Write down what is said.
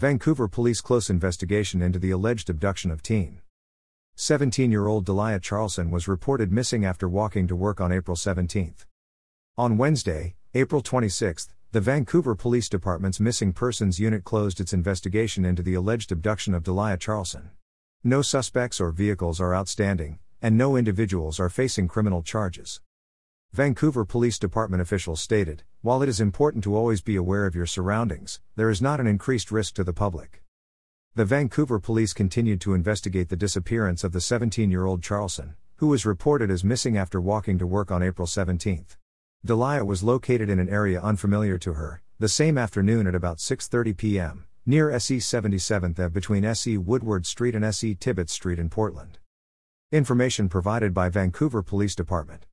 Vancouver police close investigation into the alleged abduction of teen. 17 year old Deliah Charlson was reported missing after walking to work on April 17. On Wednesday, April 26, the Vancouver Police Department's Missing Persons Unit closed its investigation into the alleged abduction of Deliah Charlson. No suspects or vehicles are outstanding, and no individuals are facing criminal charges. Vancouver Police Department officials stated While it is important to always be aware of your surroundings, there is not an increased risk to the public. The Vancouver police continued to investigate the disappearance of the 17 year old Charlson, who was reported as missing after walking to work on April 17. Deliah was located in an area unfamiliar to her, the same afternoon at about 6:30 p.m., near SE 77th Ave between SE Woodward Street and SE Tibbetts Street in Portland. Information provided by Vancouver Police Department.